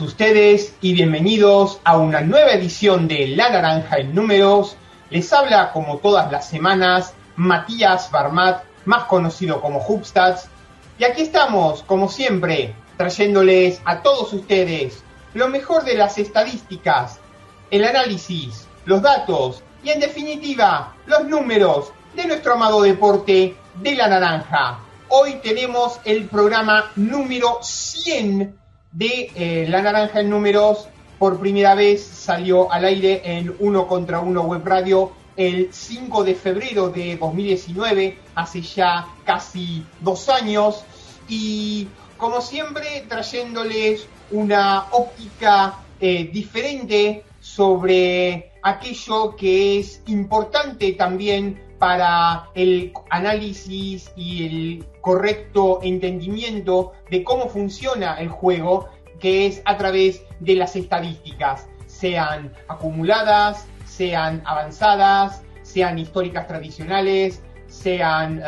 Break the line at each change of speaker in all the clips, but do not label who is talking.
ustedes y bienvenidos a una nueva edición de La Naranja en Números. Les habla como todas las semanas Matías Barmat, más conocido como Hubstats. Y aquí estamos, como siempre, trayéndoles a todos ustedes lo mejor de las estadísticas, el análisis, los datos y en definitiva los números de nuestro amado deporte de la naranja. Hoy tenemos el programa número 100 de eh, La Naranja en Números. Por primera vez salió al aire en Uno contra Uno Web Radio el 5 de febrero de 2019, hace ya casi dos años. Y como siempre, trayéndoles una óptica eh, diferente sobre aquello que es importante también para el análisis y el correcto entendimiento de cómo funciona el juego, que es a través de las estadísticas, sean acumuladas, sean avanzadas, sean históricas tradicionales, sean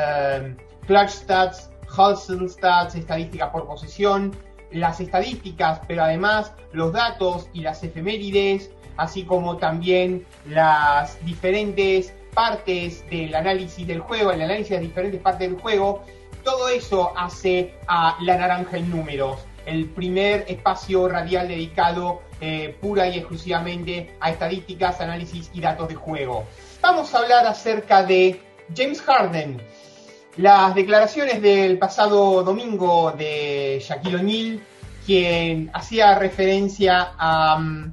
clutch stats, hustle stats, estadísticas por posesión, las estadísticas, pero además los datos y las efemérides, así como también las diferentes partes del análisis del juego, el análisis de diferentes partes del juego, todo eso hace a La Naranja en Números, el primer espacio radial dedicado eh, pura y exclusivamente a estadísticas, análisis y datos de juego. Vamos a hablar acerca de James Harden, las declaraciones del pasado domingo de Shaquille O'Neal, quien hacía referencia a um,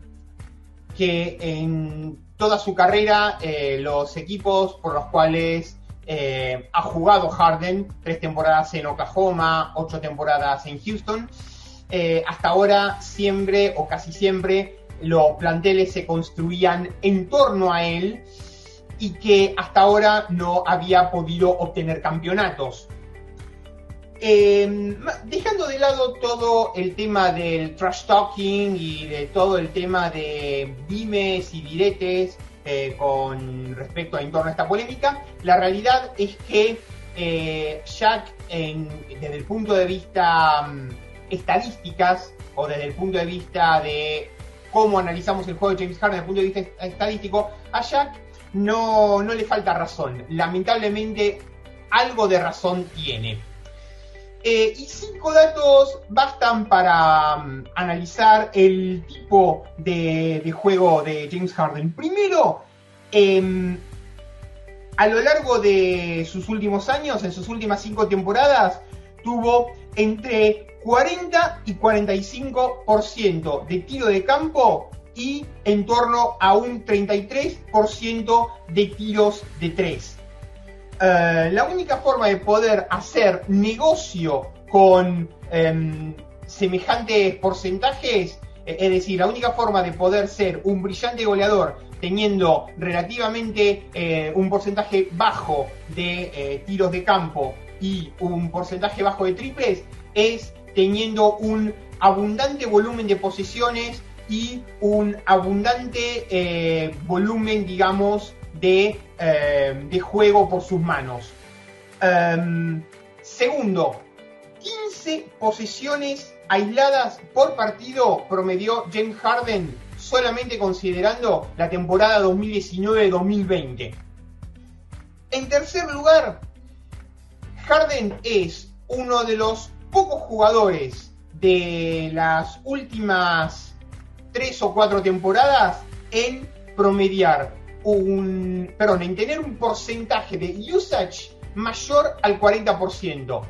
que en toda su carrera eh, los equipos por los cuales eh, ha jugado Harden, tres temporadas en Oklahoma, ocho temporadas en Houston, eh, hasta ahora siempre o casi siempre los planteles se construían en torno a él y que hasta ahora no había podido obtener campeonatos. Em, dejando de lado todo el tema del trash talking y de todo el tema de dimes y diretes eh, con respecto a en torno a esta polémica, la realidad es que eh, Jack, desde el punto de vista um, estadísticas o desde el punto de vista de cómo analizamos el juego de James Harden desde el punto de vista estadístico, a Jack no, no le falta razón. Lamentablemente, algo de razón tiene. Eh, y cinco datos bastan para um, analizar el tipo de, juego de James Harden. Primero, em, a lo largo de sus últimos años, en sus últimas cinco temporadas, tuvo entre 40 y 45% de tiro de campo y en torno a un 33% de tiros de tres. Eh, la única forma de poder hacer negocio con em, semejantes porcentajes, eh, es decir, la única forma de poder ser un brillante goleador teniendo relativamente eh, un porcentaje bajo de tiros de campo y un porcentaje bajo de triples, es teniendo un abundante volumen de posiciones y un abundante volumen, digamos, de, eh, de juego por sus manos. Em, segundo, 15 posiciones aisladas por partido promedió James Harden solamente considerando la temporada 2019-2020. En tercer lugar, Harden es uno de los pocos jugadores de las últimas tres o cuatro temporadas en promediar un, perdón, en tener un porcentaje de usage mayor al 40%. Uh,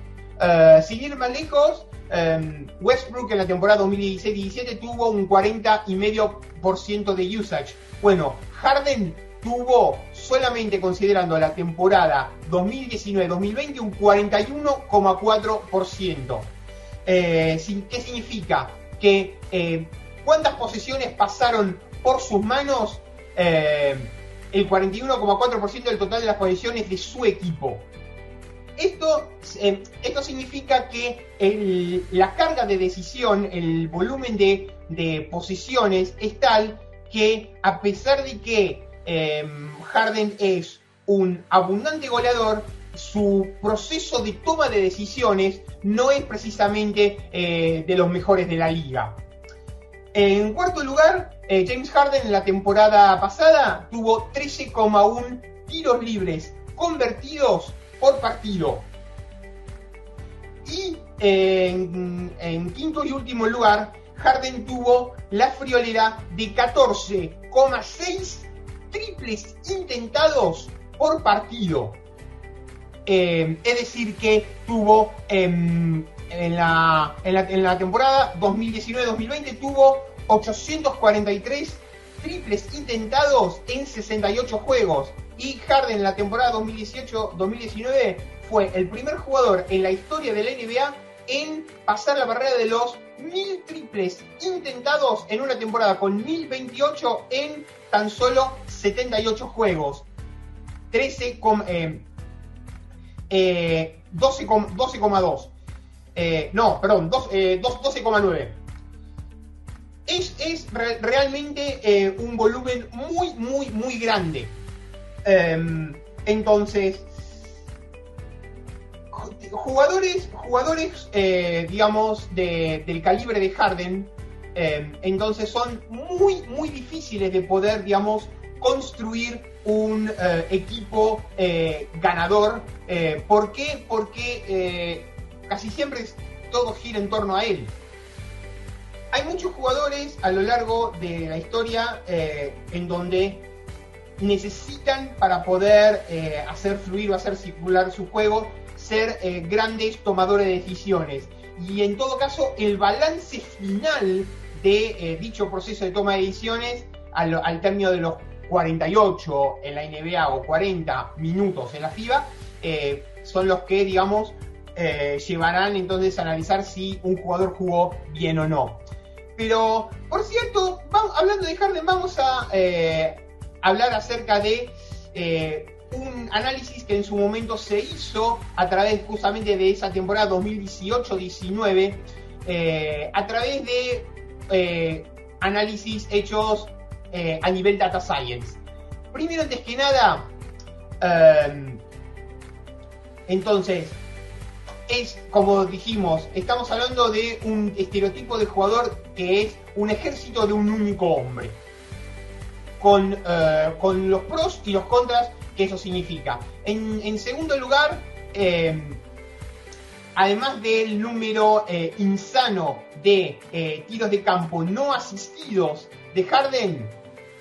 sin ir más lejos, um, Westbrook en la temporada 2016-17 tuvo un 40,5% de usage. Bueno, Harden tuvo solamente considerando la temporada 2019-2020 un 41,4%. Eh, ¿Qué significa? Que eh, cuántas posesiones pasaron por sus manos eh, el 41,4% del total de las posiciones de su equipo. Esto, eh, esto significa que la carga de decisión, el volumen de, posiciones es tal que a pesar de que em, Harden es un abundante goleador, su proceso de toma de decisiones no es precisamente eh, de los mejores de la liga. En cuarto lugar, eh, James Harden en la temporada pasada tuvo 13,1 tiros libres convertidos por partido. Y en, quinto y último lugar, Harden tuvo la friolera de 14,6 triples intentados por partido. Eh, es decir, que tuvo en, la, en, la, temporada 2019-2020 tuvo 843 triples intentados en 68 juegos. Y Harden en la temporada 2018-2019 fue el primer jugador en la historia de la NBA en pasar la barrera de los 1000 triples intentados en una temporada con 1028 en tan solo 78 juegos. 13, eh, 12,2. Eh, no, perdón, 12,9. Eh, es, es realmente eh, un volumen muy, muy, muy grande. Em, entonces, jugadores, jugadores digamos, del calibre de Harden, em, entonces son muy, muy difíciles de poder, digamos, construir un equipo ganador. ¿Por qué? Porque casi siempre todo gira en torno a él. Hay muchos jugadores a lo largo de la historia eh, en donde necesitan para poder eh, hacer fluir o hacer circular su juego ser eh, grandes tomadores de decisiones. Y en todo caso, el balance final de dicho proceso de toma de decisiones al, al, término de los 48 en la NBA o 40 minutos en la FIBA son los que, digamos, eh, llevarán entonces a analizar si un jugador jugó bien o no. Pero, por cierto, hablando de Harden, vamos a eh, hablar acerca de eh, un análisis que en su momento se hizo a través justamente de esa temporada 2018-19, a través de análisis hechos a nivel data science. Primero, antes que nada, entonces, es, como dijimos, estamos hablando de un estereotipo de jugador que es un ejército de un único hombre. Con, eh, con los pros y los contras que eso significa. En, segundo lugar, eh, además del número eh, insano de tiros de campo no asistidos de Harden,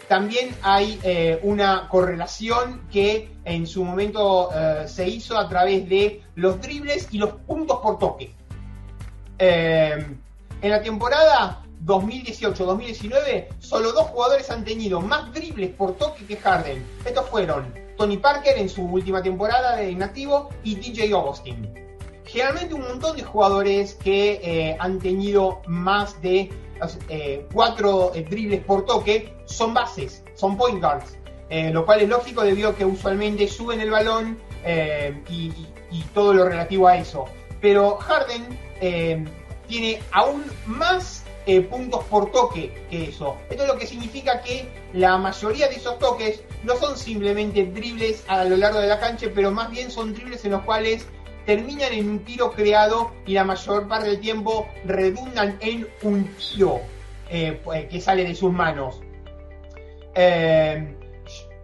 también hay eh, una correlación que en su momento eh, se hizo a través de los dribles y los puntos por toque. Eh, en la temporada 2018-2019, solo dos jugadores han tenido más dribles por toque que Harden. Estos fueron Tony Parker en su última temporada de inactivo y DJ Augustin. Generalmente un montón de jugadores que han tenido más de eh, cuatro eh, dribles por toque son bases, son point guards, eh, lo cual es lógico debido a que usualmente suben el balón y, todo lo relativo a eso. Pero Harden tiene aún más puntos por toque que eso. Esto es lo que significa que la mayoría de esos toques no son simplemente dribles a lo largo de la cancha, pero más bien son dribles en los cuales terminan en un tiro creado y la mayor parte del tiempo redundan en un tiro eh, pues, que sale de sus manos. Eh,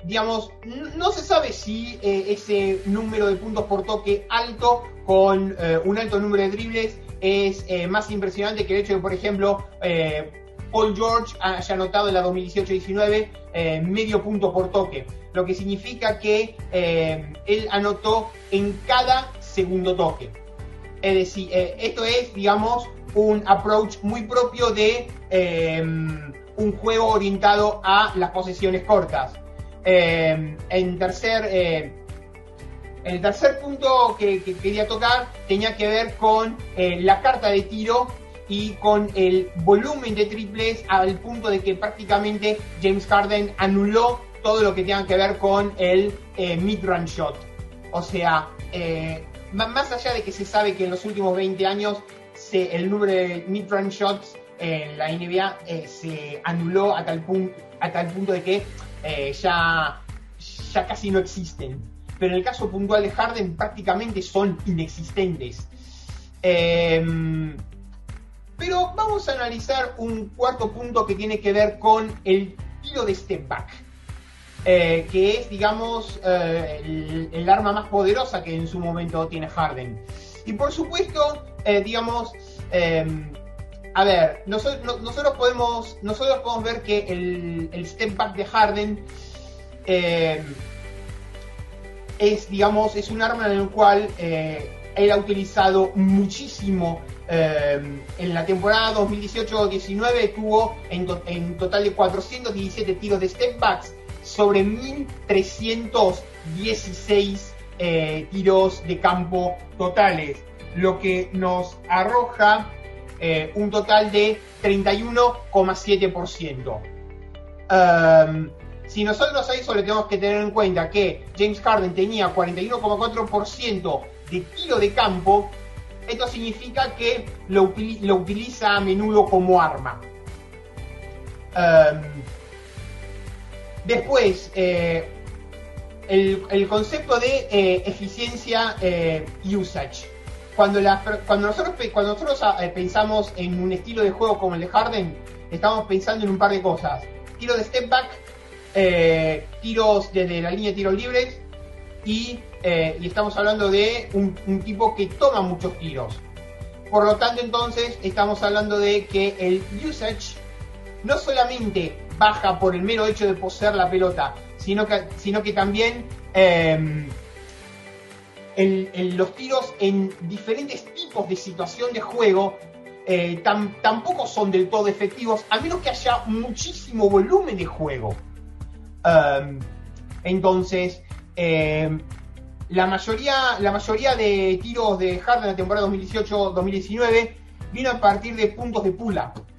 digamos, no se sabe si eh, ese número de puntos por toque alto con un alto número de dribles es más impresionante que el hecho de, por ejemplo, Paul George haya anotado en la 2018-19 medio punto por toque, lo que significa que él anotó en cada segundo toque. Es decir, eh, esto es, digamos, un approach muy propio de em, un juego orientado a las posesiones cortas. Em, en tercer, eh, el tercer punto que, quería tocar tenía que ver con eh, la carta de tiro y con el volumen de triples al punto de que prácticamente James Harden anuló todo lo que tenga que ver con el mid-run shot. O sea, más allá de que se sabe que en los últimos 20 años el número de mid-range shots en la NBA eh, se anuló a tal, punto, a tal punto de que eh, ya, ya casi no existen. Pero en el caso puntual de Harden prácticamente son inexistentes. Em, Pero vamos a analizar un cuarto punto que tiene que ver con el tiro de step back. Eh, que es, digamos, eh, el, arma más poderosa que en su momento tiene Harden. Y por supuesto, eh, digamos, em, a ver, nosotros, podemos, nosotros podemos ver que el, step back de Harden em, es, digamos, es un arma en el cual él ha utilizado muchísimo em, en la temporada 2018-19 tuvo en, en, total de 417 tiros de step backs sobre 1.316 eh, tiros de campo totales, lo que nos arroja eh, un total de 31,7%. Um, si nosotros a eso le tenemos que tener en cuenta que James Harden tenía 41,4% de tiro de campo, esto significa que lo, utiliza a menudo como arma. Um, Después, eh, el, concepto de eh, eficiencia eh, usage. Cuando, cuando nosotros, cuando nosotros ah, pensamos en un estilo de juego como el de Harden, estamos pensando en un par de cosas. Tiro de step back, tiros desde la línea de tiros libres y, estamos hablando de un, tipo que toma muchos tiros. Por lo tanto, entonces, estamos hablando de que el usage no solamente baja por el mero hecho de poseer la pelota, sino que, sino que también em, los tiros en diferentes tipos de situación de juego eh, tampoco son del todo efectivos, a menos que haya muchísimo volumen de juego. Em, entonces, em, la, mayoría, la mayoría de tiros de Harden en la temporada 2018-2019 vino a partir de puntos de pull-up.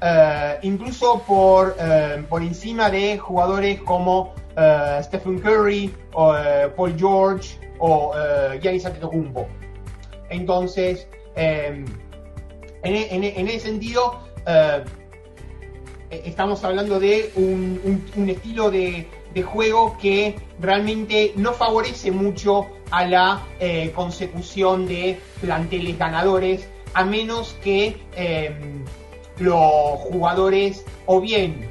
Eh, incluso por, eh, por encima de jugadores como eh, Stephen Curry, o, Paul George o Giannis Antetokounmpo. Entonces, en, en, ese sentido, estamos hablando de un, estilo de, de, juego que realmente no favorece mucho a la consecución de planteles ganadores, a menos que los jugadores o bien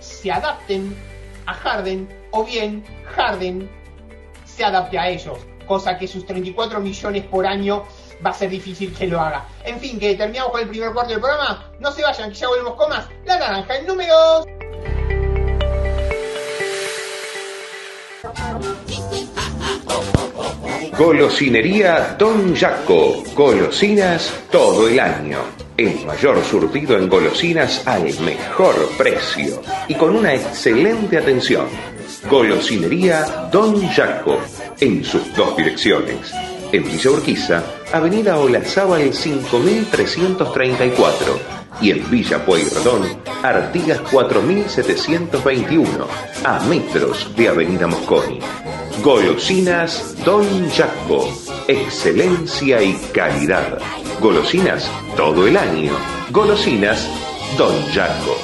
se adapten a Harden o bien Harden se adapte a ellos, cosa que sus 34 millones por año va a ser difícil que lo haga. En fin, que terminamos con el primer cuarto del programa. No se vayan, que ya volvemos con más. La naranja, el número 2.
Golosinería Don Jaco. Golosinas todo el año. El mayor surtido en golosinas al mejor precio y con una excelente atención. Golosinería Don Jaco. En sus dos direcciones. En Villa Urquiza, Avenida Olazábal 5334 y en Villa Pueyrredón, Artigas 4721, a metros de Avenida Mosconi. Golosinas Don Jaco, excelencia y calidad. Golosinas todo el año. Golosinas Don Jaco.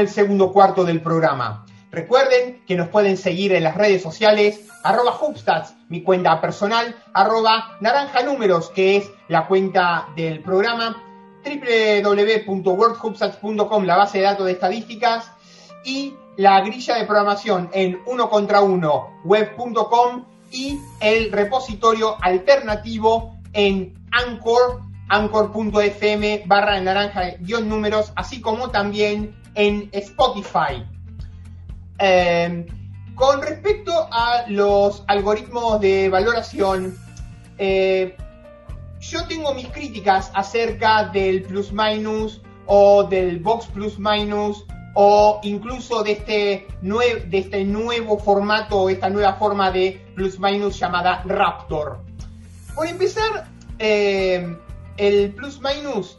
El segundo cuarto del programa. Recuerden que nos pueden seguir en las redes sociales, arroba Hubstats, mi cuenta personal, arroba Naranja Números, que es la cuenta del programa, www.worldhubstats.com, la base de datos de estadísticas, y la grilla de programación en uno contra uno web.com y el repositorio alternativo en Anchor, anchor.fm barra naranja guion números, así como también en Spotify. Em, con respecto a los algoritmos de valoración, eh, yo tengo mis críticas acerca del plus minus o del box plus minus o incluso de este, de este nuevo formato, esta nueva forma de plus minus llamada Raptor. Por empezar, eh, el plus minus,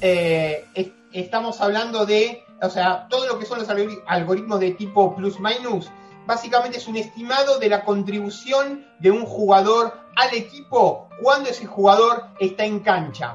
eh, estamos hablando de, o sea, todo lo que son los algoritmos de tipo plus minus, básicamente es un estimado de la contribución de un jugador al equipo cuando ese jugador está en cancha.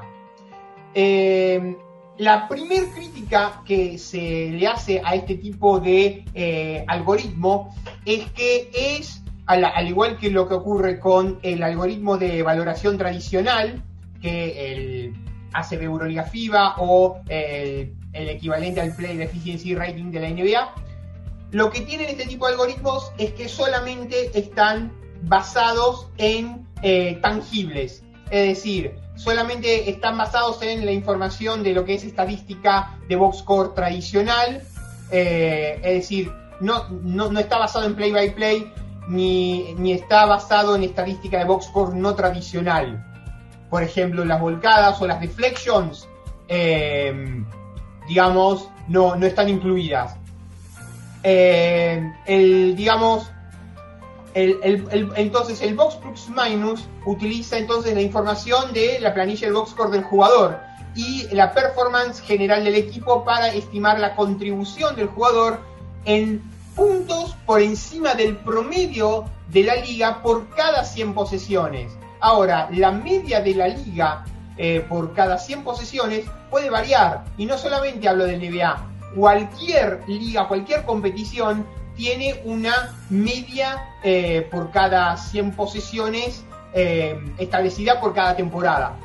Eh, la primer crítica que se le hace a este tipo de eh, algoritmo es que es, al, igual que lo que ocurre con el algoritmo de valoración tradicional, que el ACB Euroliga FIBA o el, equivalente al Play Efficiency Rating de la NBA, lo que tienen este tipo de algoritmos es que solamente están basados en eh, tangibles. Es decir, solamente están basados en la información de lo que es estadística de boxcore tradicional, eh, es decir, no, no, está basado en play by play ni, ni está basado en estadística de boxcore no tradicional. Por ejemplo, las volcadas o las deflections, eh, digamos, no, no están incluidas. Eh, el, digamos, entonces el box plus minus utiliza entonces la información de la planilla del box score del jugador y la performance general del equipo para estimar la contribución del jugador en puntos por encima del promedio de la liga por cada 100 posesiones. Ahora, la media de la liga eh, por cada 100 posesiones puede variar y no solamente hablo del NBA, cualquier liga, cualquier competición tiene una media eh, por cada 100 posesiones eh, establecida por cada temporada.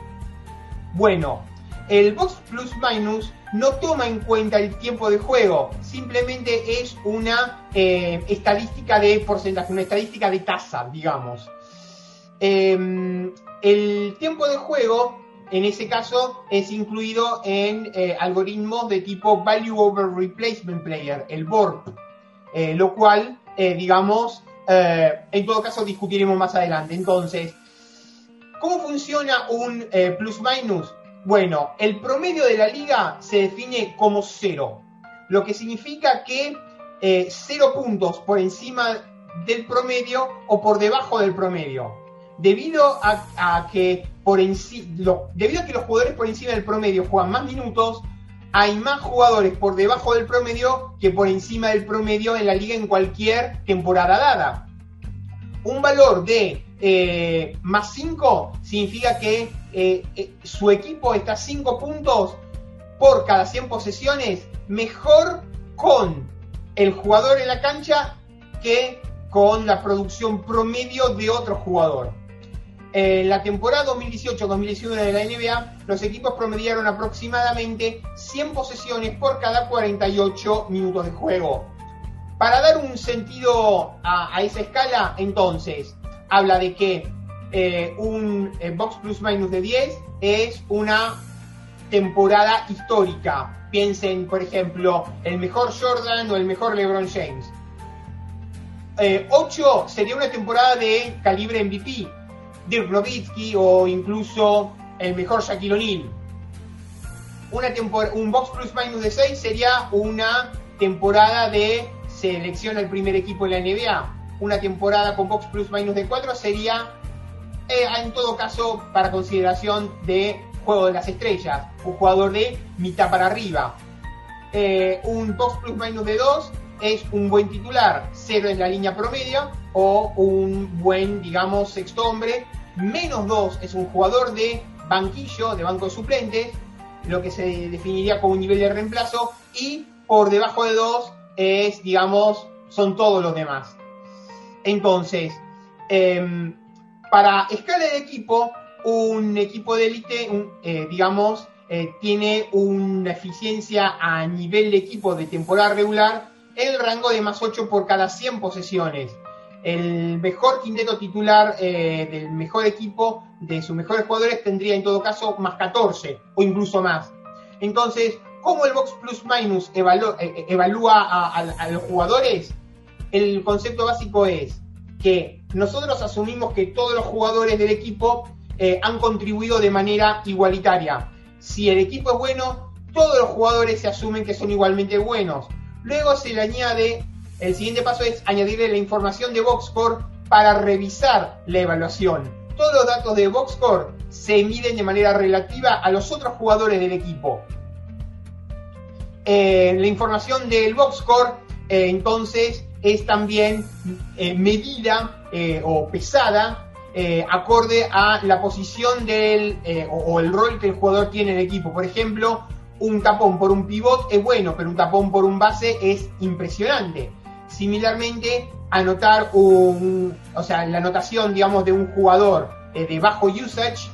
Bueno, el Box Plus Minus no toma en cuenta el tiempo de juego, simplemente es una estadística de porcentaje, una estadística de tasa, digamos. Em, el tiempo de juego, en ese caso, es incluido en algoritmos de tipo Value over Replacement Player, el BORP eh, lo cual, eh, digamos, eh, en todo caso discutiremos más adelante. Entonces, ¿cómo funciona un plus minus? Bueno, el promedio de la liga se define como cero, lo que significa que cero puntos por encima del promedio o por debajo del promedio. Debido a, que por debido a que los jugadores por encima del promedio juegan más minutos, hay más jugadores por debajo del promedio que por encima del promedio en la liga en cualquier temporada dada. Un valor de eh, más 5 significa que eh, eh, su equipo está 5 puntos por cada 100 posesiones mejor con el jugador en la cancha que con la producción promedio de otro jugador. En la temporada 2018-2019 de la NBA, los equipos promediaron aproximadamente 100 posesiones por cada 48 minutos de juego. Para dar un sentido a, esa escala, entonces, habla de que eh, un eh, box plus minus de 10 es una temporada histórica. Piensen, por ejemplo, el mejor Jordan o el mejor LeBron James. 8 eh, sería una temporada de calibre MVP, Dirk Nowitzki o incluso el mejor Shaquille O'Neal. Una un box plus minus de 6 sería una temporada de selección al primer equipo de la NBA. Una temporada con box plus minus de 4 sería, eh, en todo caso, para consideración de juego de las estrellas, un jugador de mitad para arriba. Eh, un box plus minus de 2 es un buen titular, 0 es la línea promedio, o un buen, digamos, sexto hombre, menos 2 es un jugador de banquillo, de banco de suplentes, lo que se definiría como un nivel de reemplazo, y por debajo de 2 es, digamos, son todos los demás. Entonces, em, para escala de equipo, un equipo de élite, eh, digamos, eh, tiene una eficiencia a nivel de equipo de temporada regular el rango de más 8 por cada 100 posesiones. El mejor quinteto titular eh, del mejor equipo de sus mejores jugadores tendría en todo caso más 14 o incluso más. Entonces, ¿cómo el Box Plus Minus evalúa a los jugadores? El concepto básico es que nosotros asumimos que todos los jugadores del equipo eh, han contribuido de manera igualitaria. Si el equipo es bueno, todos los jugadores se asumen que son igualmente buenos. Luego se le añade, el siguiente paso es añadirle la información de Boxcore para revisar la evaluación. Todos los datos de Boxcore se miden de manera relativa a los otros jugadores del equipo. Eh, la información del Boxcore, eh, entonces, es también medida o pesada eh, acorde a la posición del eh, o, el rol que el jugador tiene en el equipo. Por ejemplo, un tapón por un pivot es bueno, pero un tapón por un base es impresionante. Similarmente, anotar un, o sea, la anotación, digamos, de un jugador eh, de bajo usage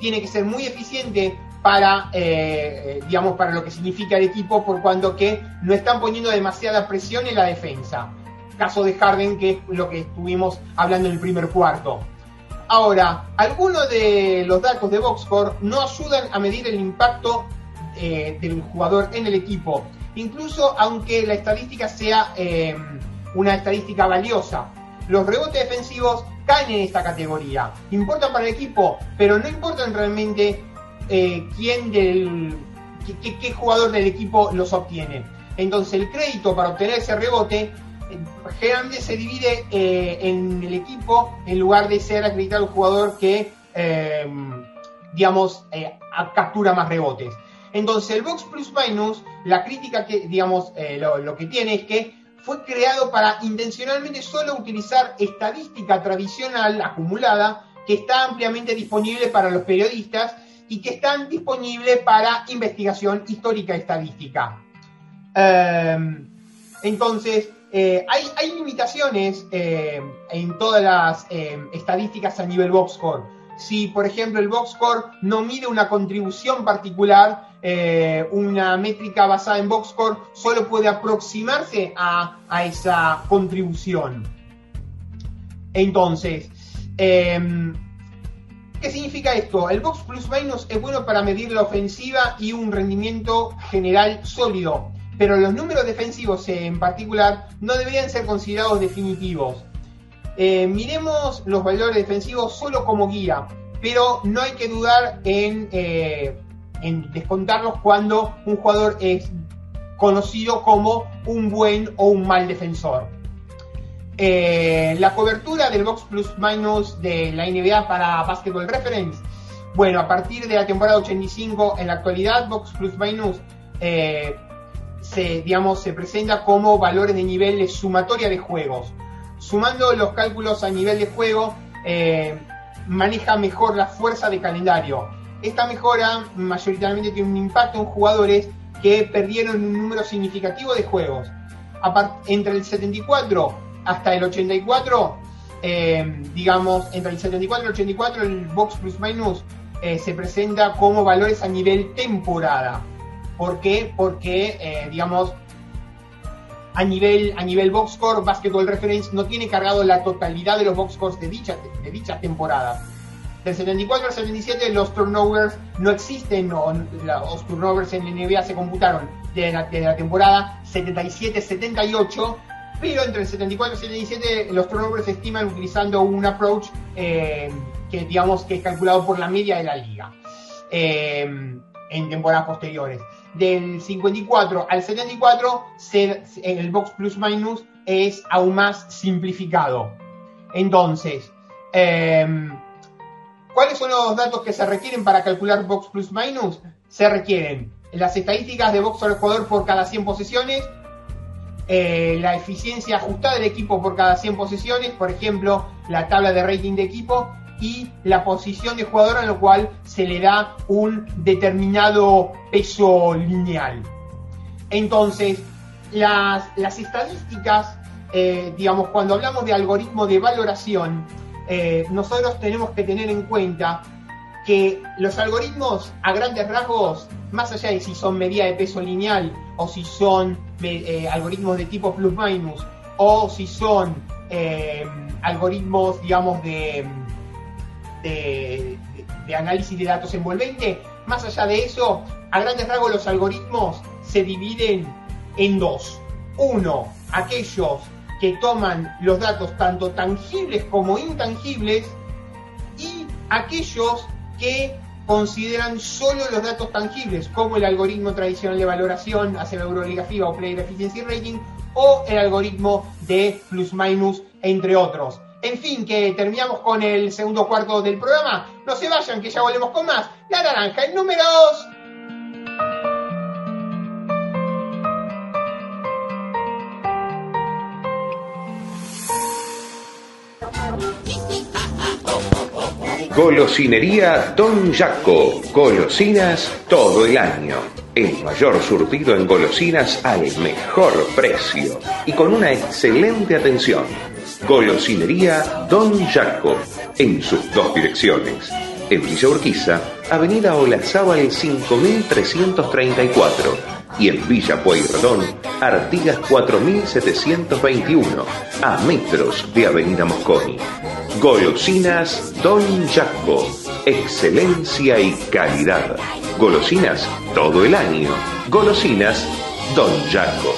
tiene que ser muy eficiente para, digamos, para lo que significa el equipo, por cuanto que no están poniendo demasiada presión en la defensa. Caso de Harden, que es lo que estuvimos hablando en el primer cuarto. Ahora, algunos de los datos de Boxcore no ayudan a medir el impacto eh, del jugador en el equipo, incluso aunque la estadística sea eh, una estadística valiosa. Los rebotes defensivos caen en esta categoría. Importan para el equipo, pero no importan realmente eh, quién del, qué jugador del equipo los obtiene. Entonces el crédito para obtener ese rebote generalmente se divide eh, en el equipo en lugar de ser acreditado un jugador que, em, digamos, eh, captura más rebotes. Entonces, el Box Plus Minus, la crítica que, digamos, eh, lo, que tiene es que fue creado para intencionalmente solo utilizar estadística tradicional acumulada que está ampliamente disponible para los periodistas y que están disponibles para investigación histórica estadística. Em, entonces, eh, hay, limitaciones eh, en todas las eh, estadísticas a nivel boxcore. Si, por ejemplo, el boxcore no mide una contribución particular, una métrica basada en boxcore solo puede aproximarse a, esa contribución. Entonces, em, ¿qué significa esto? El box plus minus es bueno para medir la ofensiva y un rendimiento general sólido pero los números defensivos en particular no deberían ser considerados definitivos. Eh, miremos los valores defensivos solo como guía, pero no hay que dudar en, eh, descontarlos cuando un jugador es conocido como un buen o un mal defensor. Eh, la cobertura del Box Plus Minus de la NBA para Basketball Reference. Bueno, a partir de la temporada 85 en la actualidad, Box Plus Minus se, digamos, se presenta como valores de nivel de sumatoria de juegos. Sumando los cálculos a nivel de juego, eh, maneja mejor la fuerza de calendario. Esta mejora mayoritariamente tiene un impacto en jugadores que perdieron un número significativo de juegos. entre el 74 hasta el 84, eh, digamos, entre el 74 y el 84, el Box Plus Minus eh, se presenta como valores a nivel temporada. ¿Por qué? Porque, digamos, a nivel, a nivel box score, Basketball Reference no tiene cargado la totalidad de los box scores de dicha, de dicha temporada. Del 74 al 77 los turnovers no existen, los turnovers en la NBA se computaron de la, de la temporada 77-78, pero entre el 74 y el 77 los turnovers se estiman utilizando un approach eh, que digamos que es calculado por la media de la liga eh, en temporadas posteriores del 54 al 74, el box plus minus es aún más simplificado. Entonces, em, ¿cuáles son los datos que se requieren para calcular box plus minus? Se requieren las estadísticas de box al jugador por cada 100 posesiones, eh, la eficiencia ajustada del equipo por cada 100 posesiones, por ejemplo, la tabla de rating de equipo, y la posición de jugador en lo cual se le da un determinado peso lineal. Entonces, las, las estadísticas, eh, digamos, cuando hablamos de algoritmo de valoración, eh, nosotros tenemos que tener en cuenta que los algoritmos a grandes rasgos, más allá de si son medida de peso lineal o si son eh, algoritmos de tipo plus-minus o si son algoritmos, digamos, de, de, análisis de datos envolvente, más allá de eso, a grandes rasgos los algoritmos se dividen en dos. Uno, aquellos que toman los datos tanto tangibles como intangibles y aquellos que consideran solo los datos tangibles, como el algoritmo tradicional de valoración, aceleradura o Player Efficiency Rating, o el algoritmo de plus-minus, entre otros. En fin, que terminamos con el segundo cuarto del programa. No se vayan, que ya volvemos con más. La naranja, el número 2.
Golosinería Don Jaco. Golosinas todo el año. El mayor surtido en golosinas al mejor precio y con una excelente atención. Golosinería Don Jaco. En sus dos direcciones. En Villa Urquiza, Avenida Olazábal 5334 y en Villa Pueyrredón, Artigas 4721, a metros de Avenida Mosconi. Golosinas Don Jaco, excelencia y calidad. Golosinas todo el año. Golosinas Don Jaco.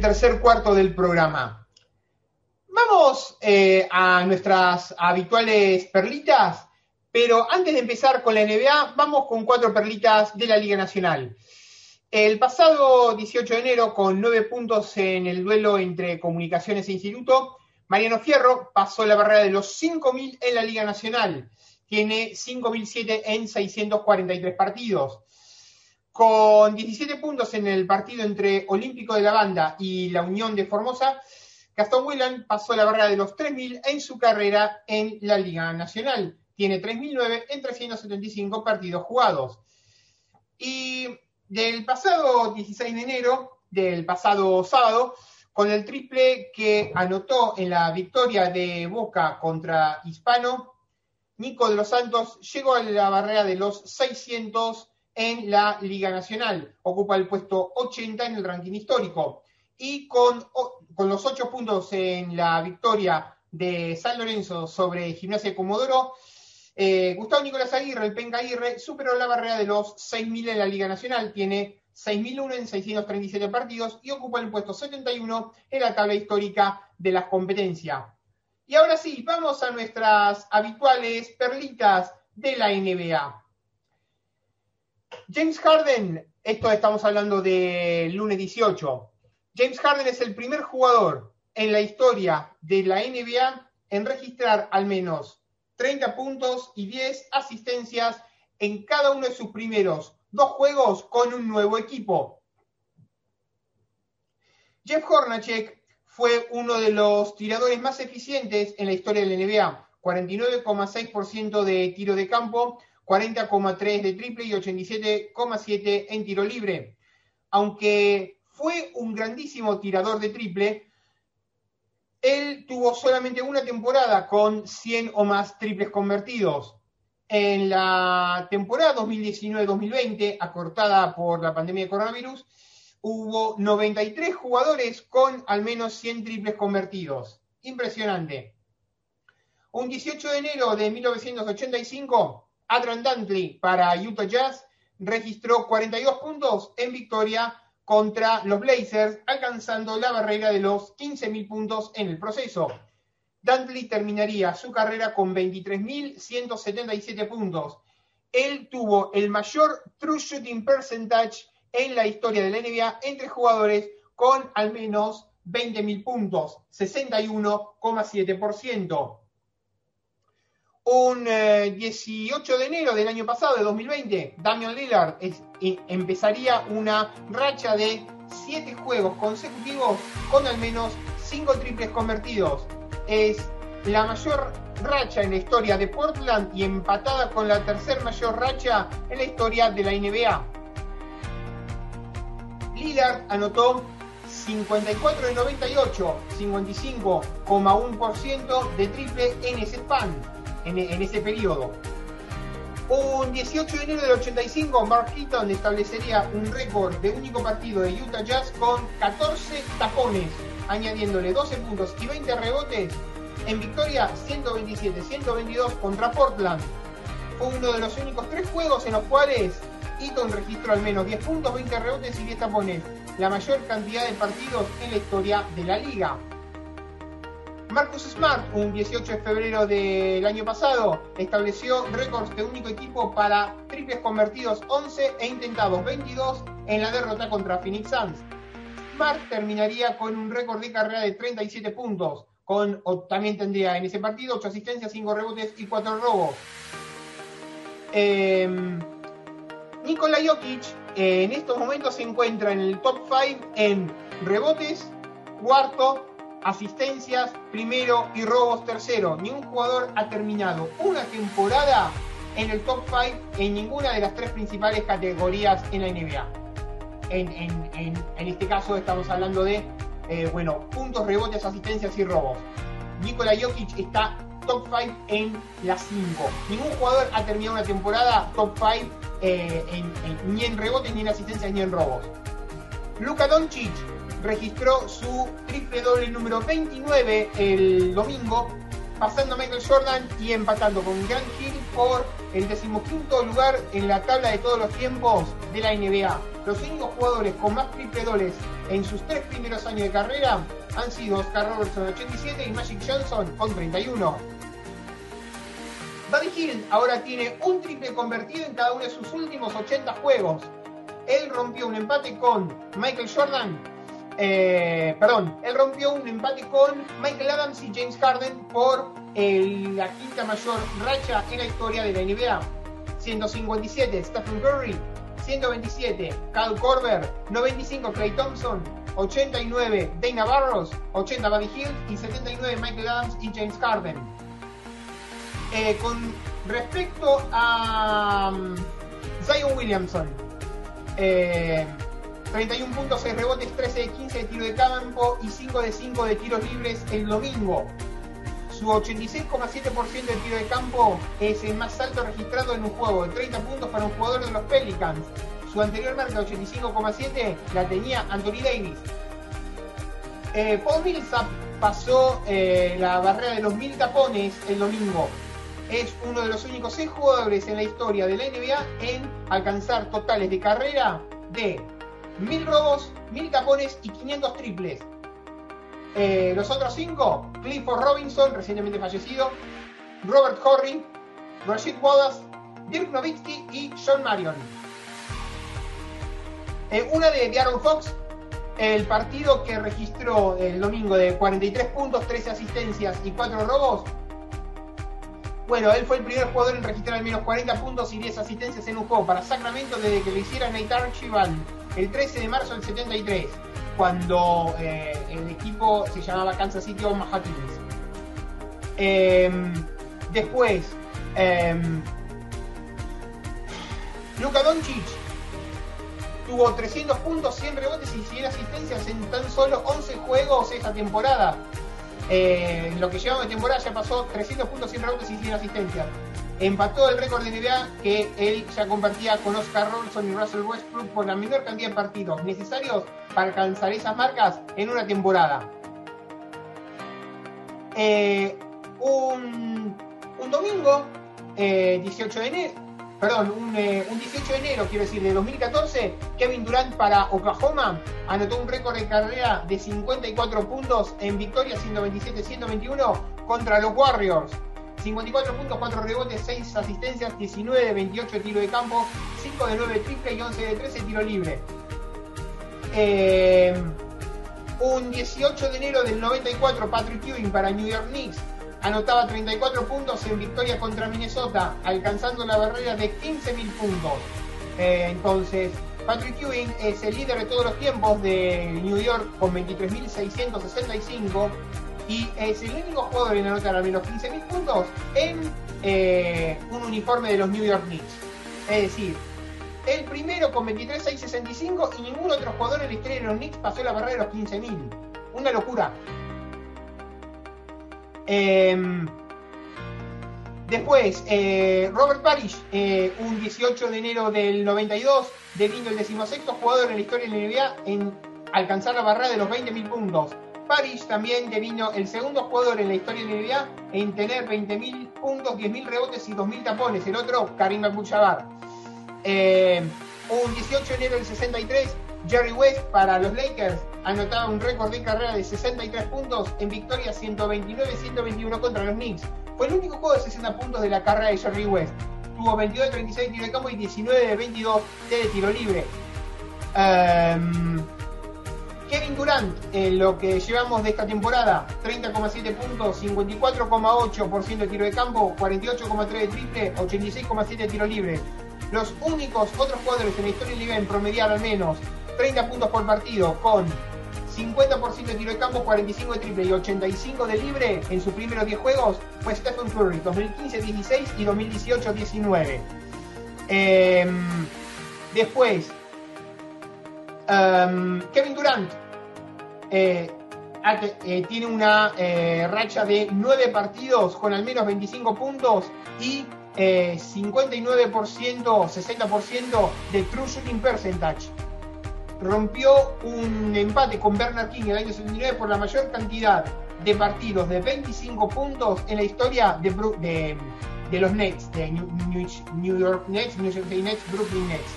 Del programa. Vamos eh, a nuestras habituales perlitas, Pero antes de empezar con la NBA, vamos con cuatro perlitas de la Liga Nacional. El pasado 18 de enero, con nueve puntos en el duelo entre Comunicaciones e Instituto, Mariano Fierro pasó la barrera de los 5.000 en la Liga Nacional. Tiene 5.007 en 643 partidos. Con 17 puntos en el partido entre Olímpico de la Banda y la Unión de Formosa, Gastón Whelan pasó la barrera de los 3.000 en su carrera en la Liga Nacional. Tiene 3.009 en 375 partidos jugados. Y del pasado 16 de enero, del pasado sábado, con el triple que anotó en la victoria de Boca contra Hispano, Nico de los Santos llegó a la barrera de los 600 en la Liga Nacional. Ocupa el puesto 80 en el ranking histórico. Y con, los 8 puntos en la victoria de San Lorenzo sobre Gimnasia de Comodoro, eh, Gustavo Nicolás Aguirre, el Penca Aguirre, superó la barrera de los 6.000 en la Liga Nacional. Tiene 6.001 en 637 partidos y ocupa el puesto 71 en la tabla histórica de las competencias. Y ahora sí, vamos a nuestras habituales perlitas de la NBA. James Harden, esto estamos hablando de lunes 18. James Harden es el primer jugador en la historia de la NBA en registrar al menos 30 puntos y 10 asistencias en cada uno de sus primeros dos juegos con un nuevo equipo. Jeff Hornacek fue uno de los tiradores más eficientes en la historia de la NBA, 49,6% de tiro de campo, 40,3 de triple y 87,7 en tiro libre. Aunque fue un grandísimo tirador de triple, él tuvo solamente una temporada con 100 o más triples convertidos. En la temporada 2019-2020, acortada por la pandemia de coronavirus, hubo 93 jugadores con al menos 100 triples convertidos. Impresionante. Un 18 de enero de 1985, Adrian Dantley para Utah Jazz registró 42 puntos en victoria contra los Blazers, alcanzando la barrera de los 15.000 puntos en el proceso. Dantley terminaría su carrera con 23.177 puntos. Él tuvo el mayor true shooting percentage en la historia de la NBA entre jugadores con al menos 20.000 puntos, 61,7% un 18 eh, de enero del año pasado, de 2020, Damian Lillard empezaría una racha de 7 juegos consecutivos con al menos 5 triples convertidos. Es la mayor racha en la historia de Portland y empatada con la tercer mayor racha en la historia de la NBA. Lillard anotó 54 de 98, 55,1% de triple en ese span en, ese periodo. Un 18 de enero del 85, Mark Heaton establecería un récord de único partido de Utah Jazz con 14 tapones, añadiéndole 12 puntos y 20 rebotes en victoria 127-122 contra Portland. Fue uno de los únicos tres juegos en los cuales Eaton registró al menos 10 puntos, 20 rebotes y 10 tapones, la mayor cantidad de partidos en la historia de la liga. Marcus Smart, un 18 de febrero del año pasado, estableció récords de único equipo para triples convertidos 11 e intentados 22 en la derrota contra Phoenix Suns. Smart terminaría con un récord de carrera de 37 puntos, con también tendría en ese partido 8 asistencias, 5 rebotes y 4 robos. Eh, Nikola Jokic eh, en estos momentos se encuentra en el top 5 en rebotes, cuarto, asistencias primero y robos tercero. Ningún jugador ha terminado una temporada en el top 5 en ninguna de las tres principales categorías en la NBA. En, este caso estamos hablando de, eh, bueno, puntos, rebotes, asistencias y robos. Nikola Jokic está top 5 en las 5. Ningún jugador ha terminado una temporada top 5 eh, ni en rebotes, ni en asistencias, ni en robos. Luka Doncic registró su triple doble número 29 el domingo, pasando a Michael Jordan y empatando con Grant Hill por el decimoquinto lugar en la tabla de todos los tiempos de la NBA. Los únicos jugadores con más triple dobles en sus tres primeros años de carrera han sido Oscar Robertson 87 y Magic Johnson con 31. Buddy Hill ahora tiene un triple convertido en cada uno de sus últimos 80 juegos. Él rompió un empate con Michael Jordan. Eh, perdón, él rompió un empate con Michael Adams y James Harden por la quinta mayor racha en la historia de la NBA. 157 Stephen Curry, 127 Cal Corber, 95 Clay Thompson, 89 Dana Barros, 80 Buddy Hill y 79 Michael Adams y James Harden. Eh, con respecto a um, Zion Williamson, 31 puntos, 6 rebotes, 13 de 15 de tiro de campo y 5 de 5 de tiros libres el domingo. Su 86,7% de tiro de campo es el más alto registrado en un juego, de 30 puntos para un jugador de los Pelicans. Su anterior marca, 85,7, la tenía Anthony Davis. Eh, Paul Millsap pasó eh, la barrera de los mil tapones el domingo. Es uno de los únicos seis jugadores en la historia de la NBA en alcanzar totales de carrera de mil robos, mil tapones y 500 triples. Eh, los otros cinco, Clifford Robinson, recientemente fallecido, Robert Horry, Rashid Wallace, Dirk Nowitzki y John Marion. Eh, una de, Aaron Fox, el partido que registró el domingo de 43 puntos, 13 asistencias y 4 robos. Bueno, él fue el primer jugador en registrar al menos 40 puntos y 10 asistencias en un juego para Sacramento desde que lo hiciera Nate Archibald el 13 de marzo del 73 cuando eh, el equipo se llamaba Kansas City Omaha. Em, después, eh, Luka Doncic tuvo 300 puntos, 100 rebotes y 100 asistencias en tan solo 11 juegos esta temporada. Eh, lo que llevamos de temporada ya pasó 300 puntos, 100 rebotes y 100 asistencias empató el récord de NBA que él ya compartía con Oscar Robertson y Russell Westbrook por la menor cantidad de partidos necesarios para alcanzar esas marcas en una temporada. Eh, un, domingo, 18 eh, de enero, perdón, un, 18 eh, de enero, quiero decir, de 2014, Kevin Durant para Oklahoma anotó un récord de carrera de 54 puntos en victoria 127-121 contra los Warriors. 54 puntos, 4 rebotes, 6 asistencias, 19 de 28 tiro de campo, 5 de 9 triple y 11 de 13 tiro libre. Eh, un 18 de enero del 94, Patrick Ewing para New York Knicks anotaba 34 puntos en victoria contra Minnesota, alcanzando la barrera de 15.000 puntos. Eh, entonces, Patrick Ewing es el líder de todos los tiempos de New York con 23.665 y es el único jugador en anotar al menos 15.000 puntos en eh, un uniforme de los New York Knicks. Es decir, el primero con 23.665 y ningún otro jugador en la historia de los Knicks pasó la barrera de los 15.000. Una locura. Em, después, eh, Robert Parrish, eh, un 18 de enero del 92, devino el decimosexto jugador en la historia de la NBA en alcanzar la barrera de los 20.000 puntos. Paris también devino el segundo jugador en la historia de la NBA en tener 20.000 puntos, 10.000 rebotes y 2.000 tapones. El otro, Karim Abdul-Jabbar. Eh, un 18 de enero del 63, Jerry West para los Lakers anotaba un récord de carrera de 63 puntos en victoria 129-121 contra los Knicks. Fue el único juego de 60 puntos de la carrera de Jerry West. Tuvo 22 de 36 de tiro de campo y 19 de 22 de tiro libre. Um, Kevin Durant, en lo que llevamos de esta temporada, 30,7 puntos, 54,8% de tiro de campo, 48,3 de triple, 86,7 de tiro libre. Los únicos otros jugadores en la historia nivel en promediar al menos 30 puntos por partido con 50% de tiro de campo, 45 de triple y 85 de libre en sus primeros 10 juegos fue Stephen Curry, 2015-16 y 2018-19. Em, después, um, Kevin Durant eh, eh, tiene una eh, racha de 9 partidos con al menos 25 puntos y 59%, 60% de true shooting percentage. Rompió un empate con Bernard King en el año 79 por la mayor cantidad de partidos de 25 puntos en la historia de, los Nets, de New, York Nets, New York Nets, Brooklyn Nets.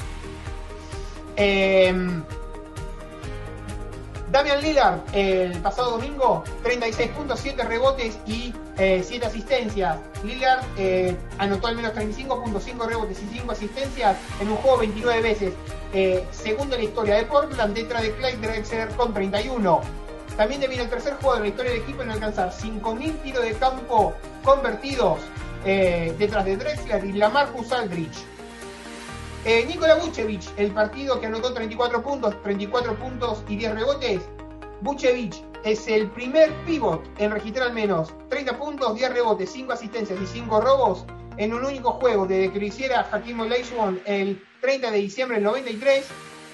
Damian Lillard, el pasado domingo, 36.7 rebotes y 7 eh, asistencias. Lillard eh, anotó al menos 35.5 rebotes y 5 asistencias en un juego 29 veces. Eh, segundo en la historia de Portland, detrás de Clyde Drexler con 31. También devino el tercer jugador en la historia del equipo en alcanzar 5.000 tiros de campo convertidos detrás de Drexler y Lamarcus Aldridge. Eh, Nikola Vucevic, el partido que anotó 34 puntos, 34 puntos y 10 rebotes. Vucevic es el primer pivot en registrar al menos 30 puntos, 10 rebotes, 5 asistencias y 5 robos en un único juego desde que lo hiciera Hakim Olajuwon el 30 de diciembre del 93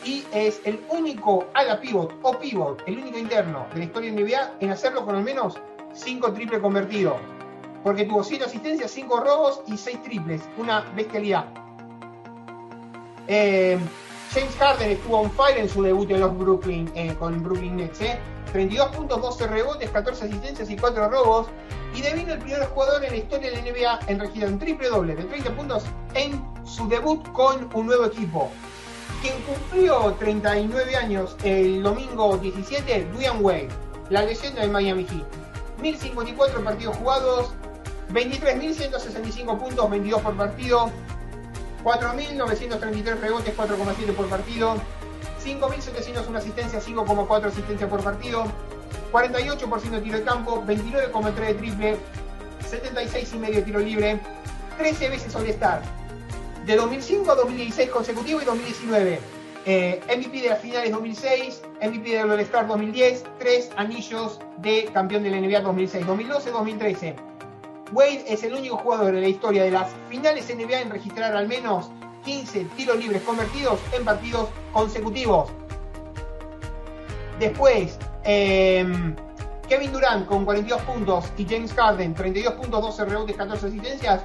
y es el único ala pivot o pivot, el único interno de la historia de NBA en hacerlo con al menos 5 triples convertidos. Porque tuvo 7 asistencias, 5 robos y 6 triples. Una bestialidad. Eh, James Harden estuvo on fire en su debut en los Brooklyn, eh, con Brooklyn Nets. 32 puntos, 12 rebotes, 14 asistencias y 4 robos. Y devino el primer jugador en la historia de la NBA en registrar un triple doble de 30 puntos en su debut con un nuevo equipo. Quien cumplió 39 años el domingo 17, Dwayne Wade, la leyenda de Miami Heat. 1054 partidos jugados, 23.165 puntos, 22 por partido, 4.933 rebotes, 4,7 por partido. 5.701 asistencias, 5,4 asistencias por partido. 48% de tiro de campo, 29,3 de triple, 76,5 de tiro libre, 13 veces All-Star. De 2005 a 2016 consecutivo y 2019. Eh, MVP de las finales 2006, MVP del All-Star 2010, 3 anillos de campeón de la NBA 2006, 2012, 2013. Wade es el único jugador en la historia de las finales NBA en registrar al menos 15 tiros libres convertidos en partidos consecutivos. Después, em, Kevin Durant con 42 puntos y James Harden 32 puntos, 12 rebotes, 14 asistencias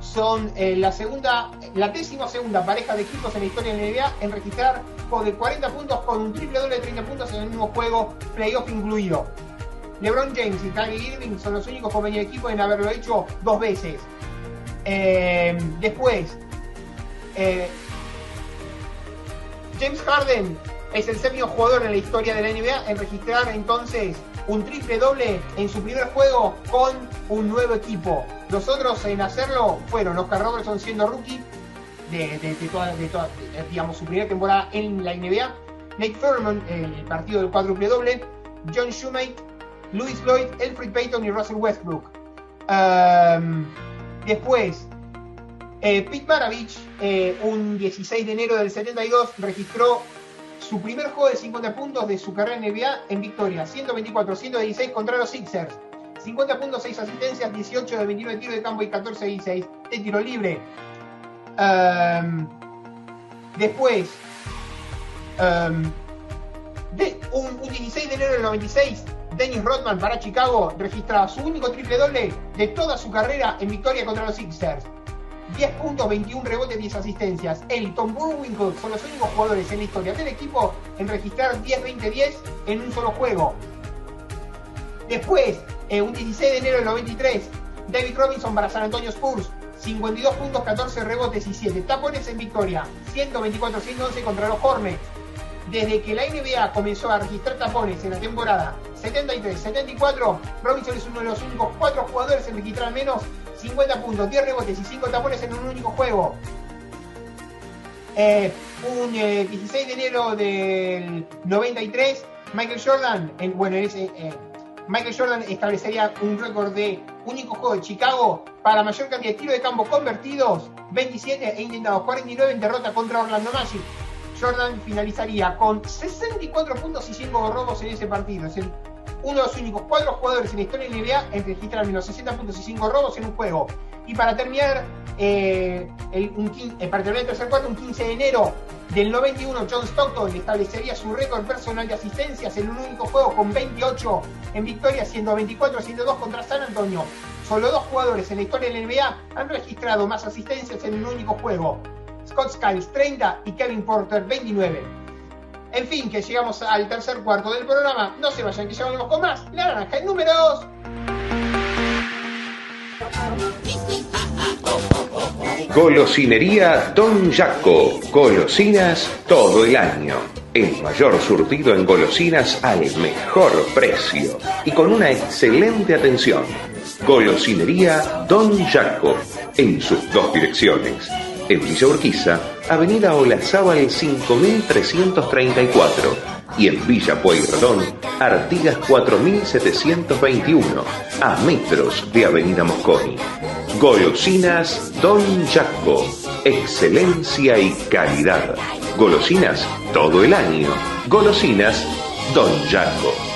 son eh, la segunda, la décima segunda pareja de equipos en la historia de la NBA en registrar de 40 puntos con un triple doble de 30 puntos en el mismo juego, playoff incluido. LeBron James y Kyrie Irving son los únicos compañeros de equipo en haberlo hecho dos veces. Eh, después, eh, James Harden es el séptimo jugador en la historia de la NBA en registrar entonces un triple doble en su primer juego con un nuevo equipo. Los otros en hacerlo fueron Oscar Robertson siendo rookie de, toda, digamos, su primera temporada en la NBA, Nate Furman, el partido del cuádruple doble, John Shoemake Louis Lloyd, Elfrid Payton y Russell Westbrook. Después, eh, Pete Maravich, eh, un 16 de enero del 72, registró su primer juego de 50 puntos de su carrera en NBA en victoria, 124-116 contra los Sixers. 50 puntos, 6 asistencias, 18 de 29 tiros de campo y 14 de 6 de tiro libre. Después, de un, un, 16 de enero del 96, Dennis Rodman para Chicago registraba su único triple doble de toda su carrera en victoria contra los Sixers. 10 puntos, 21 rebotes, 10 asistencias. Él y Burwinkle son los únicos jugadores en la historia del equipo en registrar 10-20-10 en un solo juego. Después, eh, un 16 de enero del 93, David Robinson para San Antonio Spurs. 52 puntos, 14 rebotes y 7 tapones en victoria. 124-111 contra los Hornets. Desde que la NBA comenzó a registrar tapones en la temporada 73-74, Robinson es uno de los únicos cuatro jugadores en registrar menos 50 puntos, 10 rebotes y 5 tapones en un único juego. Eh, un 16 eh, de enero del 93, Michael Jordan, en, bueno, ese, eh, Michael Jordan establecería un récord de único juego de Chicago para mayor cantidad de tiros de campo convertidos, 27 e intentados, 49 en derrota contra Orlando Magic. Jordan finalizaría con 64 puntos y 5 robos en ese partido. Es uno de los únicos cuatro jugadores en la historia de la NBA en registrar menos 60 puntos y 5 robos en un juego. Y para terminar, eh, el, eh, para el tercer cuarto, un 15 de enero del 91, John Stockton establecería su récord personal de asistencias en un único juego con 28 en victoria, siendo 24-102 contra San Antonio. Solo dos jugadores en la historia de la NBA han registrado más asistencias en un único juego. Scott Skiles 30 y Kevin Porter 29. En fin, que llegamos al tercer cuarto del programa. No se vayan, que ya con más. La naranja en números.
Golosinería Don Jaco. Golosinas todo el año. El mayor surtido en golosinas al mejor precio y con una excelente atención. Golosinería Don Jaco. En sus dos direcciones. En Villa Urquiza, Avenida Olazábal 5334 y en Villa Pueyrredón, Artigas 4721, a metros de Avenida Mosconi. Golosinas Don Jaco, excelencia y calidad. Golosinas todo el año. Golosinas Don Jaco.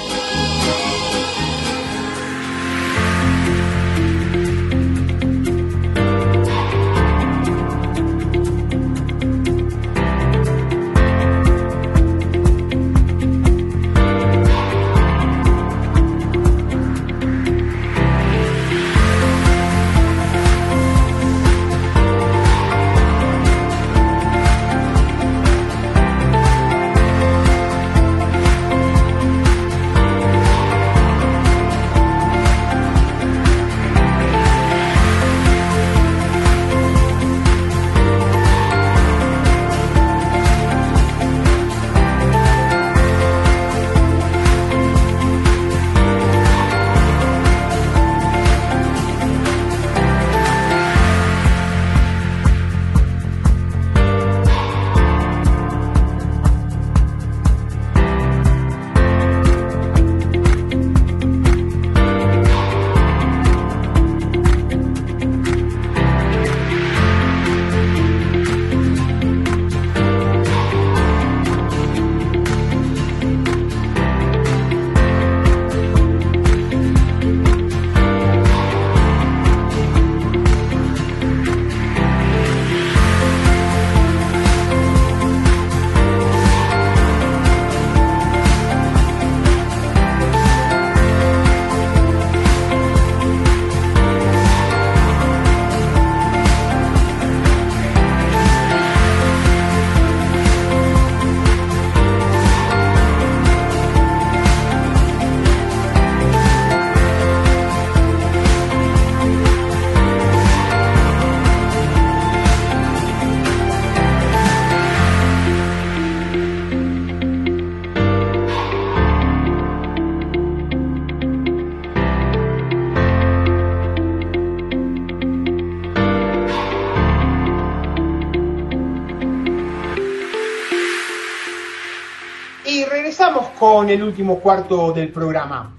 Con el último cuarto del programa.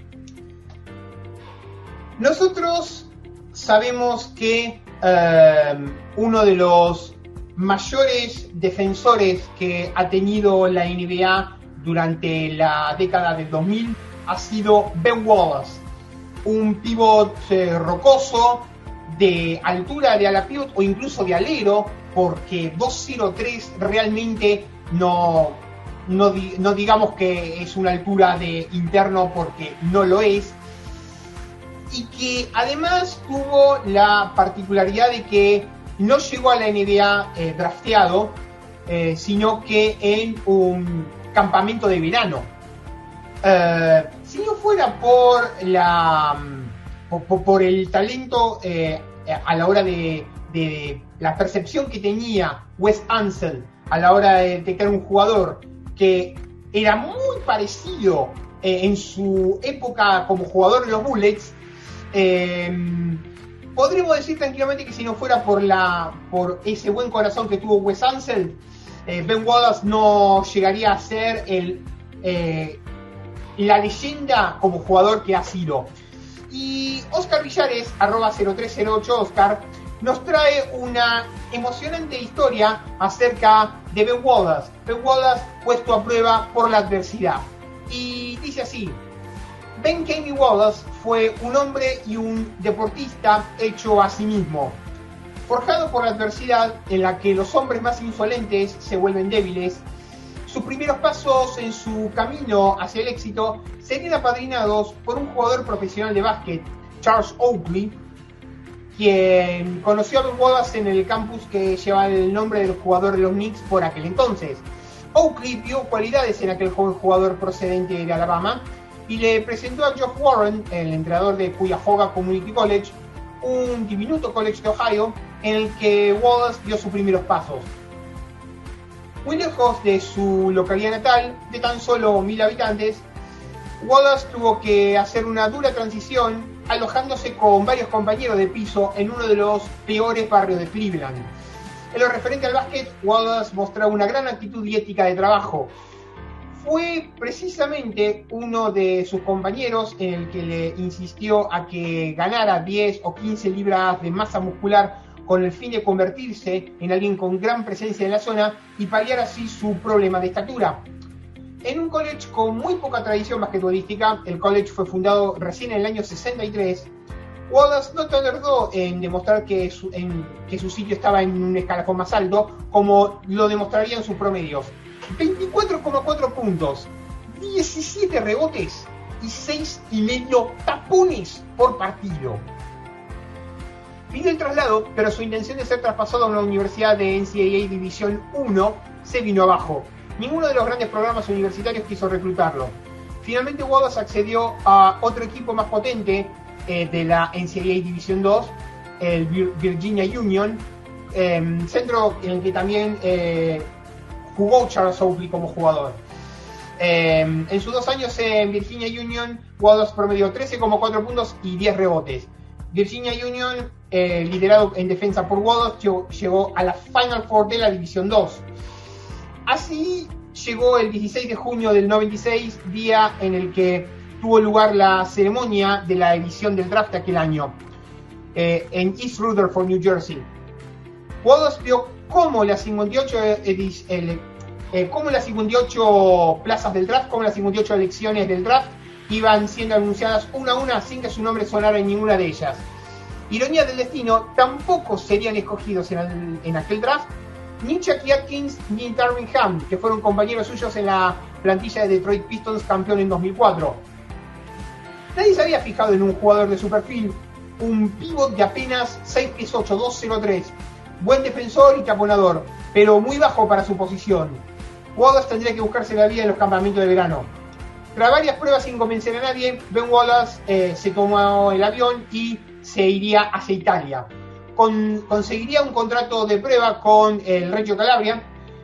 Nosotros sabemos que eh, uno de los mayores defensores que ha tenido la NBA durante la década del 2000 ha sido Ben Wallace, un pivot eh, rocoso de altura de ala pivot o incluso de alero, porque 203 realmente no, no, digamos que es una altura de interno porque no lo es, y que además tuvo la particularidad de que no llegó a la NBA eh, drafteado, eh, sino que en un campamento de verano. Eh, si no fuera por la por, el talento a la hora de, de, la percepción que tenía Wes Ansel a la hora de detectar un jugador que era muy parecido eh, en su época como jugador de los Bullets. Eh, podríamos decir tranquilamente que si no fuera por, la, por ese buen corazón que tuvo Wes Ansel, eh, Ben Wallace no llegaría a ser el, la leyenda como jugador que ha sido. Y Oscar Villares, arroba 0308 Oscar, nos trae una emocionante historia acerca de Ben Wallace. Ben Wallace puesto a prueba por la adversidad. Y dice así, Ben Kenny Wallace fue un hombre y un deportista hecho a sí mismo. Forjado por la adversidad en la que los hombres más insolentes se vuelven débiles, sus primeros pasos en su camino hacia el éxito serían apadrinados por un jugador profesional de básquet, Charles Oakley, quien conoció a Ben Wallace en el campus que lleva el nombre del jugador de los Knicks por aquel entonces. Oakley vio cualidades en aquel joven jugador procedente de Alabama y le presentó a Geoff Warren, el entrenador de Cuyahoga Community College, un diminuto college de Ohio en el que Wallace dio sus primeros pasos. Muy lejos de su localidad natal, de tan solo mil habitantes, Wallace tuvo que hacer una dura transición alojándose con varios compañeros de piso en uno de los peores barrios de Cleveland. En lo referente al básquet, Wallace mostraba una gran actitud y ética de trabajo. Fue precisamente uno de sus compañeros en el que le insistió a que ganara 10 o 15 libras de masa muscular con el fin de convertirse en alguien con gran presencia en la zona y paliar así su problema de estatura. En un college con muy poca tradición basquetbolística, el college fue fundado recién en el año 63, Wallace no tardó en demostrar que su, sitio estaba en un escalafón más alto, como lo demostrarían sus promedios. 24,4 puntos, 17 rebotes y 6 y medio tapones por partido. Pidió el traslado, pero su intención de ser traspasado a una universidad de NCAA División 1 se vino abajo. Ninguno de los grandes programas universitarios quiso reclutarlo. Finalmente Wallace accedió a otro equipo más potente eh, de la NCAA División 2, el Virginia Union, em, centro en el que también eh, jugó Charles Oakley como jugador. Em, en sus dos años en Virginia Union, Wallace promedió 13,4 puntos y 10 rebotes. Virginia Union, eh, liderado en defensa por Wallace, llegó a la Final Four de la División 2. Así llegó el 16 de junio del 96, día en el que tuvo lugar la ceremonia de la edición del draft aquel año eh, en East Rutherford, New Jersey. Wallace vio cómo las 58 eh, cómo las 58 plazas del draft, cómo las 58 elecciones del draft iban siendo anunciadas una a una sin que su nombre sonara en ninguna de ellas. Ironía del destino, tampoco serían escogidos en, en aquel draft ni Chucky Atkins ni Darwin Ham, que fueron compañeros suyos en la plantilla de Detroit Pistons campeón en 2004. Nadie se había fijado en un jugador de su perfil, un pivot de apenas 6 pies 8, 203, buen defensor y taponador, pero muy bajo para su posición. Wallace tendría que buscarse la vida en los campamentos de verano. Tras varias pruebas sin convencer a nadie, Ben Wallace eh, se tomó el avión y se iría hacia Italia conseguiría un contrato de prueba con el Reggio Calabria,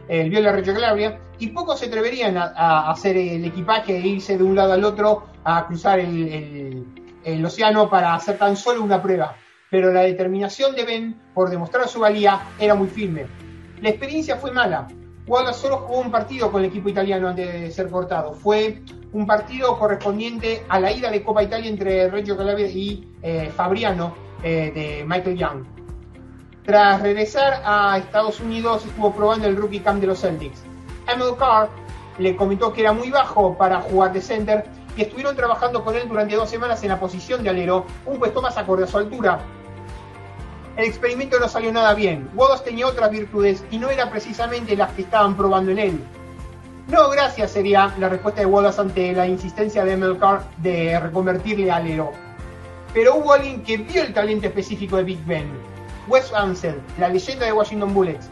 el Viola Reggio Calabria, y pocos se atreverían a, hacer el equipaje e irse de un lado al otro a cruzar el, océano para hacer tan solo una prueba. Pero la determinación de Ben por demostrar su valía era muy firme. La experiencia fue mala. Wallace solo jugó un partido con el equipo italiano antes de ser cortado. Fue un partido correspondiente a la ida de Copa Italia entre Reggio Calabria y eh, Fabriano eh, de Michael Young. Tras regresar a Estados Unidos, estuvo probando el rookie camp de los Celtics. Emil Carr le comentó que era muy bajo para jugar de center y estuvieron trabajando con él durante dos semanas en la posición de alero, un puesto más acorde a su altura. El experimento no salió nada bien. Wallace tenía otras virtudes y no eran precisamente las que estaban probando en él. No, gracias sería la respuesta de Wallace ante la insistencia de Emil Carr de reconvertirle a alero. Pero hubo alguien que vio el talento específico de Big Ben Wes Ansel, la leyenda de Washington Bullets,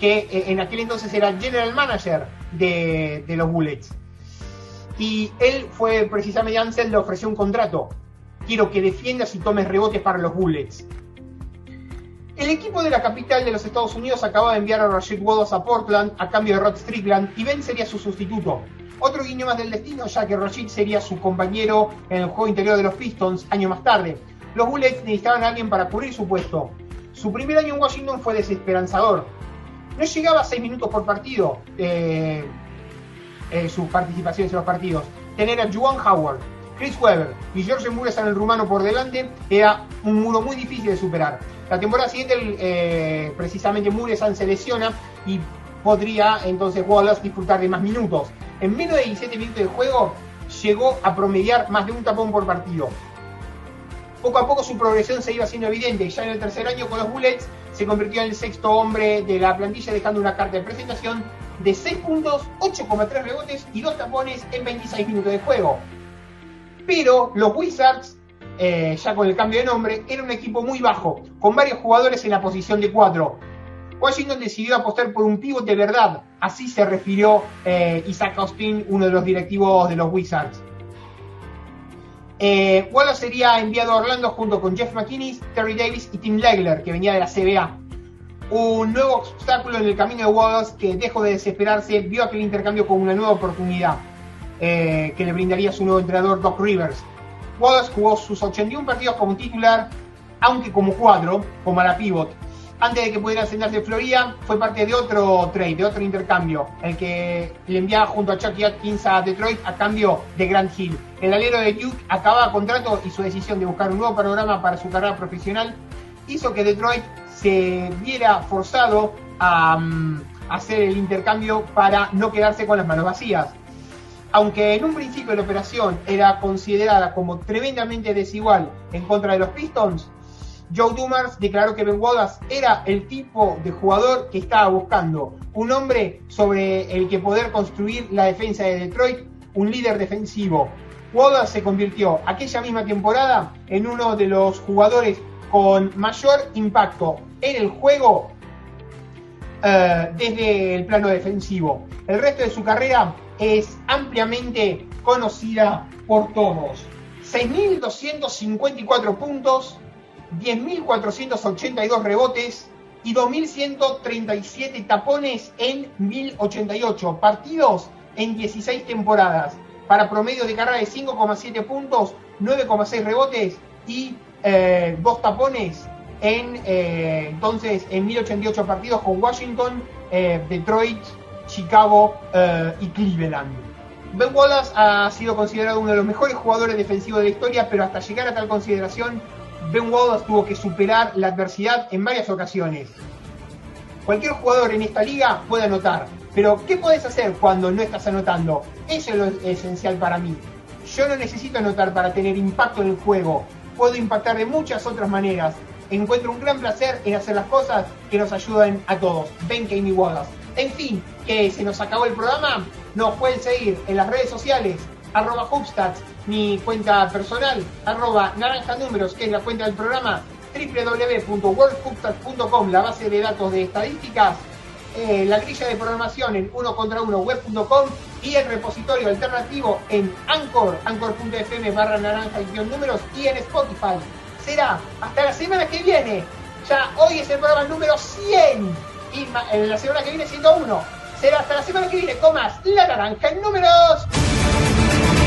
que eh, en aquel entonces era general manager de, los Bullets. Y él fue precisamente, Ansel le ofreció un contrato. Quiero que defiendas y tomes rebotes para los Bullets. El equipo de la capital de los Estados Unidos acababa de enviar a Rashid Wallace a Portland a cambio de Rod Strickland y Ben sería su sustituto. Otro guiño más del destino, ya que Rashid sería su compañero en el juego interior de los Pistons año más tarde. Los Bullets necesitaban a alguien para cubrir su puesto. Su primer año en Washington fue desesperanzador. No llegaba a 6 minutos por partido eh, eh, sus participaciones en los partidos. Tener a Juan Howard, Chris Webber y George Muresan el rumano por delante era un muro muy difícil de superar. La temporada siguiente, eh, precisamente Muresan se lesiona y podría entonces Wallace disfrutar de más minutos. En menos de 17 minutos de juego llegó a promediar más de un tapón por partido. Poco a poco su progresión se iba haciendo evidente y ya en el tercer año con los Bullets se convirtió en el sexto hombre de la plantilla dejando una carta de presentación de 6 puntos, 8,3 rebotes y 2 tapones en 26 minutos de juego. Pero los Wizards, eh, ya con el cambio de nombre, era un equipo muy bajo, con varios jugadores en la posición de 4. Washington decidió apostar por un pívot de verdad, así se refirió eh, Isaac Austin, uno de los directivos de los Wizards. Eh, Wallace sería enviado a Orlando junto con Jeff McKinney, Terry Davis y Tim Legler, que venía de la CBA. Un nuevo obstáculo en el camino de Wallace que dejó de desesperarse, vio aquel intercambio como una nueva oportunidad eh, que le brindaría su nuevo entrenador Doc Rivers. Wallace jugó sus 81 partidos como titular, aunque como cuadro, como a la pivot. Antes de que pudiera ascenderse de Florida, fue parte de otro trade, de otro intercambio, el que le enviaba junto a Chucky Atkins a Detroit a cambio de Grant Hill. El alero de Duke acababa contrato y su decisión de buscar un nuevo panorama para su carrera profesional hizo que Detroit se viera forzado a mm, hacer el intercambio para no quedarse con las manos vacías. Aunque en un principio la operación era considerada como tremendamente desigual en contra de los Pistons, Joe Dumars declaró que Ben Wallace era el tipo de jugador que estaba buscando, un hombre sobre el que poder construir la defensa de Detroit, un líder defensivo. Wallace se convirtió aquella misma temporada en uno de los jugadores con mayor impacto en el juego eh, desde el plano defensivo. El resto de su carrera es ampliamente conocida por todos. 6.254 puntos, 10.482 rebotes y 2.137 tapones en 1.088 partidos en 16 temporadas, para promedio de carrera de 5,7 puntos, 9,6 rebotes y eh, dos tapones en eh, entonces en 1088 partidos con Washington, eh, Detroit, Chicago y Cleveland. Ben Wallace ha sido considerado uno de los mejores jugadores defensivos de la historia, pero hasta llegar a tal consideración, Ben Wallace tuvo que superar la adversidad en varias ocasiones. Cualquier jugador en esta liga puede anotar, pero ¿qué puedes hacer cuando no estás anotando? Eso es lo esencial para mí. Yo no necesito anotar para tener impacto en el juego puedo impactar de muchas otras maneras. Encuentro un gran placer en hacer las cosas que nos ayudan a todos. Ben Kame Wallace. En fin, que se nos acabó el programa. Nos pueden seguir en las redes sociales, arroba Hubstats, mi cuenta personal, arroba naranja números, que es la cuenta del programa, www.worldhubstats.com, la base de datos de estadísticas, eh, la grilla de programación en uno contra uno web.com y el repositorio alternativo en Anchor, anchor.fm barra naranja y números y en Spotify. Será hasta la semana que viene. Ya hoy es el programa número 100 y en la semana que viene 101. Será hasta la semana que viene con más La Naranja en números.